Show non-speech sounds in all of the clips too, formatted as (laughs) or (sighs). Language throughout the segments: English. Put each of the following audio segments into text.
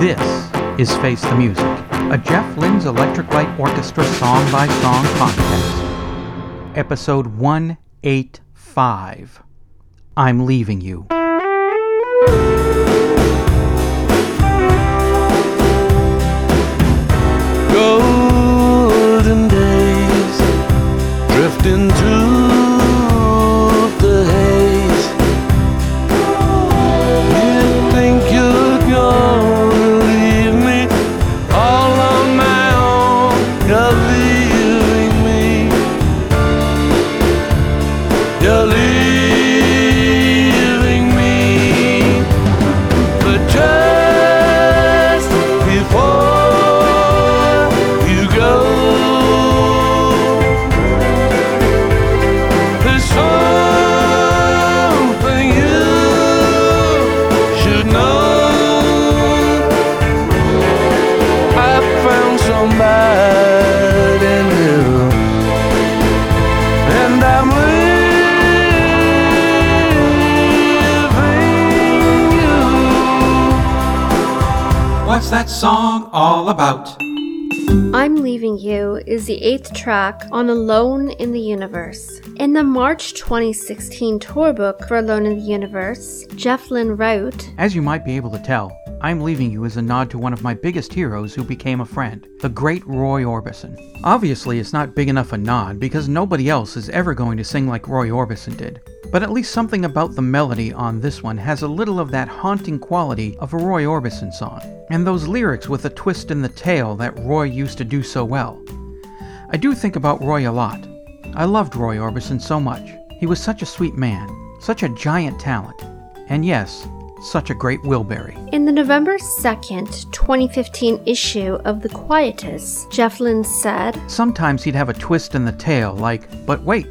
This is Face the Music, a Jeff Lynne's Electric Light Orchestra song by song podcast. Episode 185 I'm Leaving You. Song all about? I'm Leaving You is the eighth track on Alone in the Universe. In the March 2016 tour book for Alone in the Universe, Jeff Lynne wrote, As you might be able to tell, I'm Leaving You as a nod to one of my biggest heroes who became a friend, the great Roy Orbison. Obviously, it's not big enough a nod because nobody else is ever going to sing like Roy Orbison did. But at least something about the melody on this one has a little of that haunting quality of a Roy Orbison song, and those lyrics with a twist in the tail that Roy used to do so well. I do think about Roy a lot. I loved Roy Orbison so much. He was such a sweet man, such a giant talent, and yes, such a great Wilbury. In the November 2nd, 2015 issue of The Quietus, Jeff Lynne said, Sometimes he'd have a twist in the tail, like, but wait,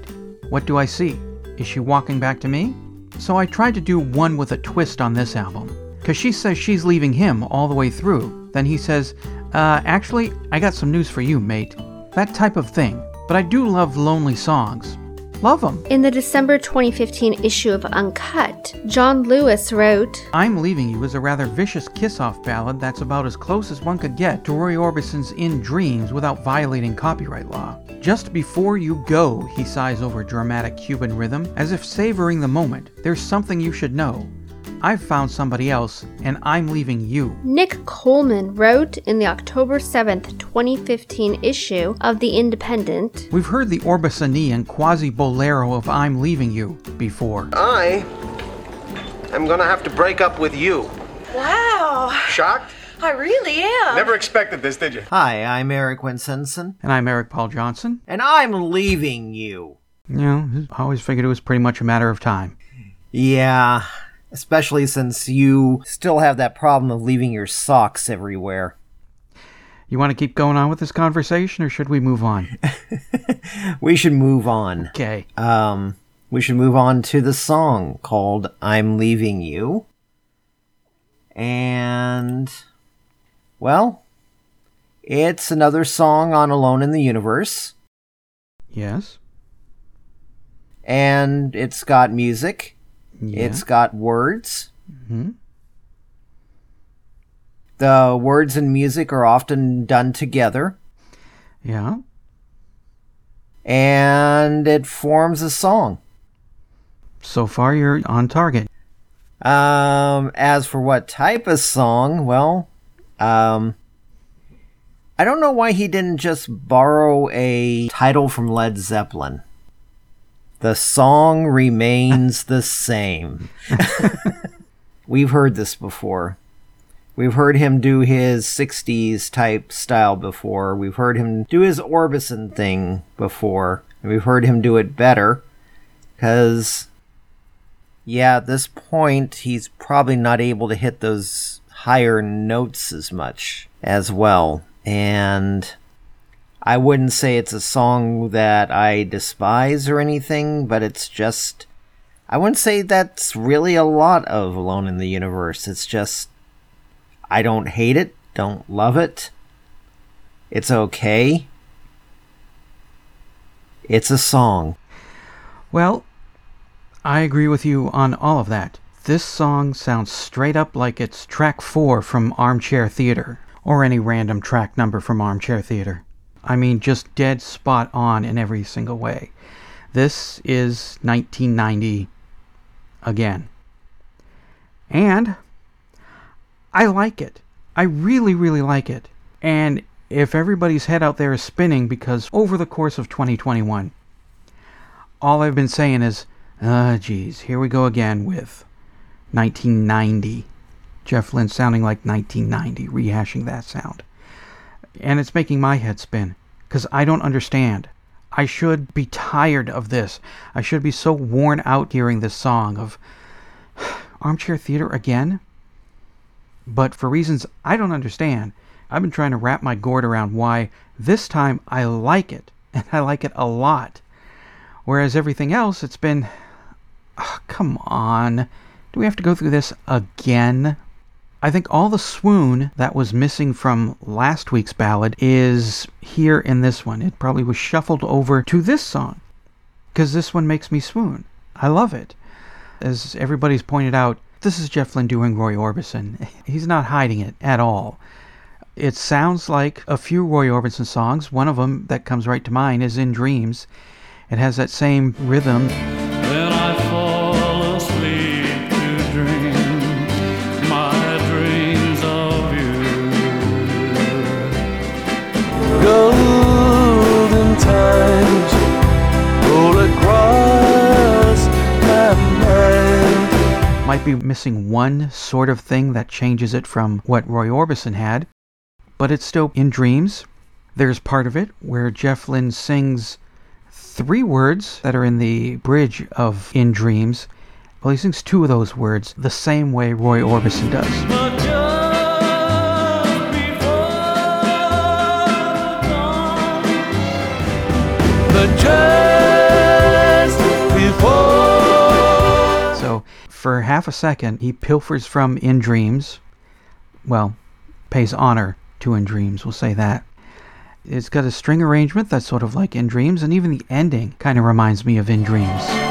what do I see? Is she walking back to me? So I tried to do one with a twist on this album. Because she says she's leaving him all the way through. Then he says, uh, actually, I got some news for you, mate. That type of thing. But I do love lonely songs. Love 'em. In the December 2015 issue of Uncut, John Lewis wrote, I'm Leaving You is a rather vicious kiss off ballad that's about as close as one could get to Roy Orbison's In Dreams without violating copyright law. Just before you go, he sighs over dramatic Cuban rhythm, as if savoring the moment. There's something you should know. I've found somebody else, and I'm leaving you. Nick Coleman wrote in the October 7th, 2015 issue of The Independent, We've heard the Orbisonian quasi bolero of I'm Leaving You before. I am gonna have to break up with you. Wow, Shocked? I really am. Never expected this, did you? Hi, I'm Eric Winsenson, And I'm Eric Paul Johnson. and I'm leaving you. You know, I always figured it was pretty much a matter of time. Yeah, especially since you still have that problem of leaving your socks everywhere. You want to keep going on with this conversation, or should we move on? (laughs) We should move on. Okay. Um, we should move on to the song called I'm Leaving You. And, well, it's another song on Alone in the Universe. Yes. And it's got music, Yeah. it's got words. hmm The words and music are often done together, Yeah. and it forms a song. So far, you're on target. Um, as for what type of song, well, um, I don't know why he didn't just borrow a title from Led Zeppelin. The song remains the same. (laughs) We've heard this before. We've heard him do his 60s type style before. We've heard him do his Orbison thing before. And we've heard him do it better. Because yeah, at this point, he's probably not able to hit those higher notes as much as well. And I wouldn't say it's a song that I despise or anything, but it's just. I wouldn't say that's really a lot of Alone in the Universe. It's just. I don't hate it, don't love it. It's okay. It's a song. Well, I agree with you on all of that. This song sounds straight up like it's track four from Armchair Theater, or any random track number from Armchair Theater. I mean, just dead spot on in every single way. This is 1990 again. And I like it. I really, really like it. And if everybody's head out there is spinning because over the course of 2021, all I've been saying is, ah, geez, here we go again with 1990. Jeff Lynne sounding like 1990, rehashing that sound. And it's making my head spin because I don't understand. I should be tired of this. I should be so worn out hearing this song of (sighs) armchair theater again. But for reasons I don't understand, I've been trying to wrap my gourd around why this time I like it, (laughs) and I like it a lot. Whereas everything else, it's been. Oh, (sighs) come on. Do we have to go through this again? I think all the swoon that was missing from last week's ballad is here in this one. It probably was shuffled over to this song because this one makes me swoon. I love it. As everybody's pointed out, this is Jeff Lynne doing Roy Orbison. (laughs) He's not hiding it at all. It sounds like a few Roy Orbison songs. One of them that comes right to mind is In Dreams. It has that same rhythm. Might be missing one sort of thing that changes it from what Roy Orbison had, but it's still in Dreams. There's part of it where Jeff Lynne sings three words that are in the bridge of In Dreams. Well, he sings two of those words the same way Roy Orbison does. Just for half a second, he pilfers from In Dreams. Well, pays honor to In Dreams, we'll say that. It's got a string arrangement that's sort of like In Dreams, and even the ending kind of reminds me of In Dreams.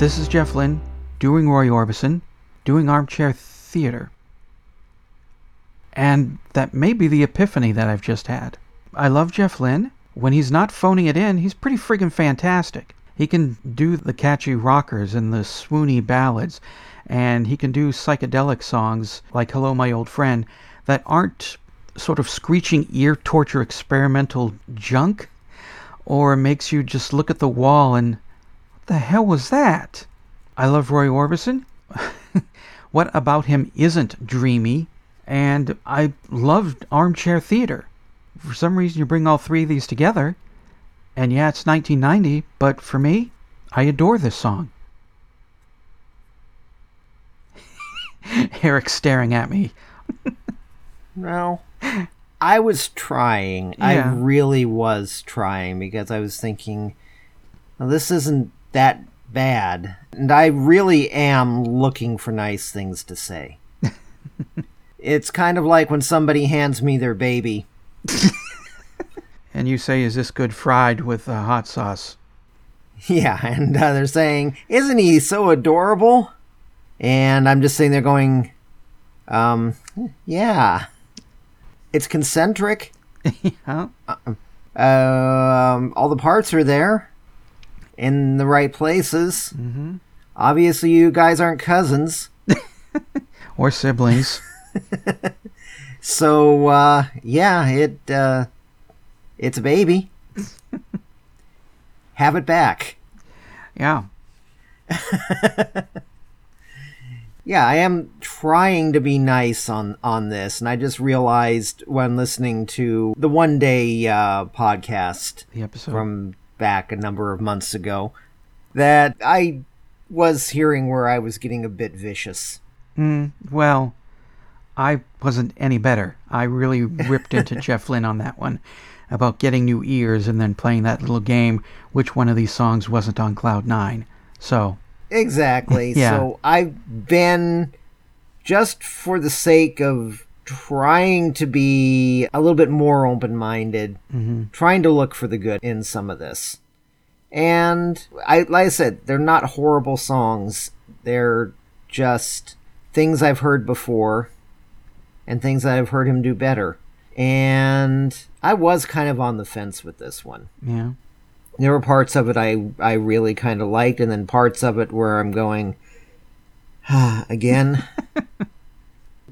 This is Jeff Lynne doing Roy Orbison, doing Armchair Theater. And that may be the epiphany that I've just had. I love Jeff Lynne. When he's not phoning it in, he's pretty friggin' fantastic. He can do the catchy rockers and the swoony ballads, and he can do psychedelic songs like Hello My Old Friend that aren't sort of screeching ear torture experimental junk or makes you just look at the wall and the hell was that? I love Roy Orbison. (laughs) what about him isn't dreamy? And I loved Armchair Theater. For some reason, you bring all three of these together. And yeah, it's 1990, but for me, I adore this song. (laughs) Eric staring at me. No. I was trying. I really was trying because I was thinking, "Well, this isn't that bad. And I really am looking for nice things to say. (laughs) it's kind of like when somebody hands me their baby. (laughs) And you say, is this good fried with uh, hot sauce? Yeah, (laughs) and uh, they're saying, "Isn't he so adorable?" And I'm just sitting there going, "Um, yeah, it's concentric. Huh? Um, all the parts are there in the right places. Mm-hmm. Obviously, you guys aren't cousins, (laughs) Or siblings. (laughs) so uh, yeah, it uh, it's a baby. (laughs) Have it back." yeah. Yeah, I am trying to be nice on on this, and I just realized when listening to the one day uh, podcast The episode. from back a number of months ago that I was hearing where I was getting a bit vicious. Mm, well, I wasn't any better. I really ripped into (laughs) Jeff Lynne on that one about getting new ears and then playing that little game. Which one of these songs wasn't on Cloud Nine? So Exactly. (laughs) Yeah. So I've been just for the sake of trying to be a little bit more open minded, trying to look for the good in some of this. And I like I said, they're not horrible songs. They're just things I've heard before and things that I've heard him do better. And I was kind of on the fence with this one yeah, there were parts of it I I really kind of liked, and then parts of it where I'm going, ah, (sighs) again. (laughs)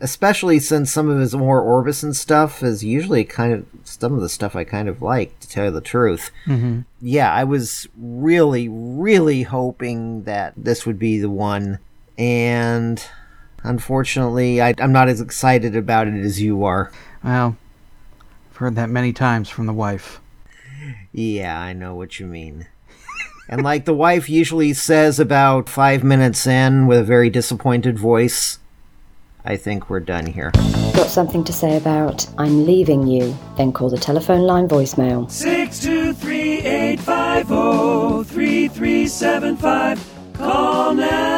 Especially since some of his more Orbison stuff is usually kind of some of the stuff I kind of like, to tell you the truth. hmm Yeah, I was really, really hoping that this would be the one, and unfortunately, I, I'm not as excited about it as you are. well, I've heard that many times from the wife. Yeah, I know what you mean. and like the wife usually says about five minutes in with a very disappointed voice, I think we're done here. Got something to say about I'm leaving you? Then call the telephone line voicemail. 623 850 3375. Call now.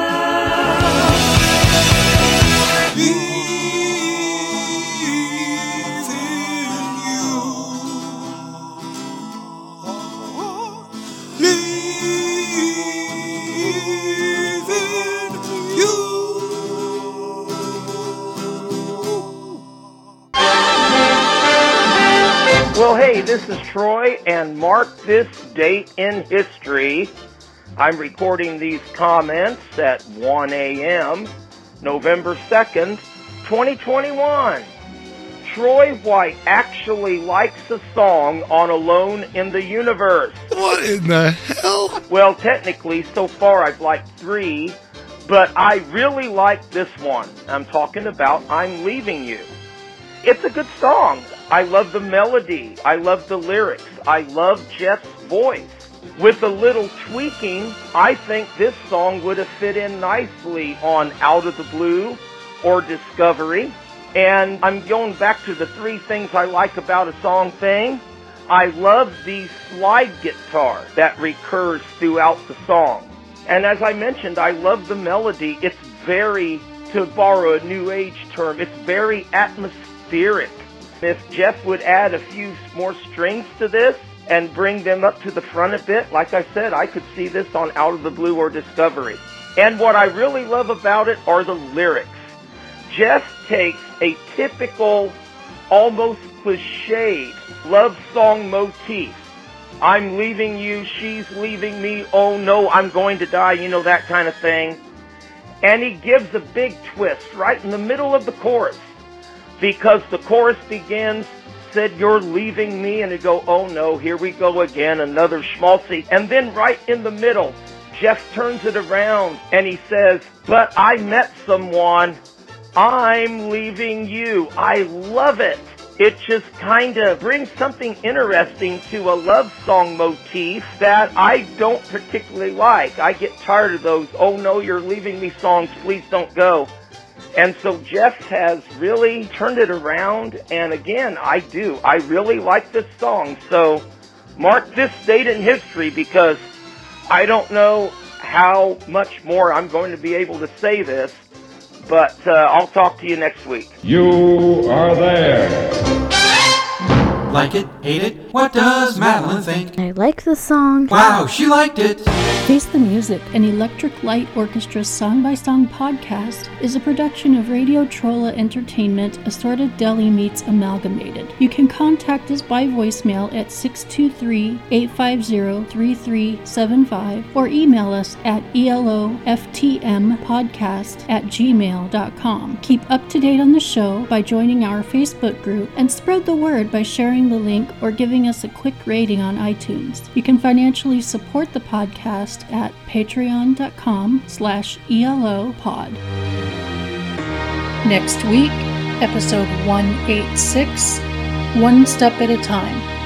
This is Troy, and mark this date in history. I'm recording these comments at 1 a.m., November 2nd, 2021. Troy White actually likes a song on Alone in the Universe. What in the hell? Well, technically, so far I've liked three, but I really like this one. I'm talking about I'm Leaving You. It's a good song. I love the melody. I love the lyrics. I love Jeff's voice. With a little tweaking, I think this song would have fit in nicely on Out of the Blue or Discovery. And I'm going back to the three things I like about a song thing. I love the slide guitar that recurs throughout the song. And as I mentioned, I love the melody. It's very, to borrow a new age term, it's very atmospheric. If Jeff would add a few more strings to this and bring them up to the front a bit, like I said, I could see this on Out of the Blue or Discovery. And what I really love about it are the lyrics. Jeff takes a typical, almost cliched love song motif. I'm leaving you, she's leaving me, oh no, I'm going to die, you know, that kind of thing. And he gives a big twist right in the middle of the chorus because the chorus begins, said you're leaving me, and you go, oh no, here we go again, another schmaltzy. And then right in the middle, Jeff turns it around and he says, but I met someone, I'm leaving you. I love it. It just kind of brings something interesting to a love song motif that I don't particularly like. I get tired of those, oh no, you're leaving me songs, please don't go. And so Jeff has really turned it around, and again, I do. I really like this song. So mark this date in history because I don't know how much more I'm going to be able to say this, but uh, I'll talk to you next week. You are there. Like it? Hate it? What does Madeline think? I like the song. Wow, she liked it! Face the Music, an Electric Light Orchestra song by song podcast, is a production of Radio Trolla Entertainment, Assorted Deli Meats Amalgamated. You can contact us by voicemail at 623 850 3375 or email us at eloftmpodcast at gmail.com. Keep up to date on the show by joining our Facebook group and spread the word by sharing the link or giving us a quick rating on iTunes. You can financially support the podcast at patreon.com slash elopod. Next week, episode 186, One Step at a Time.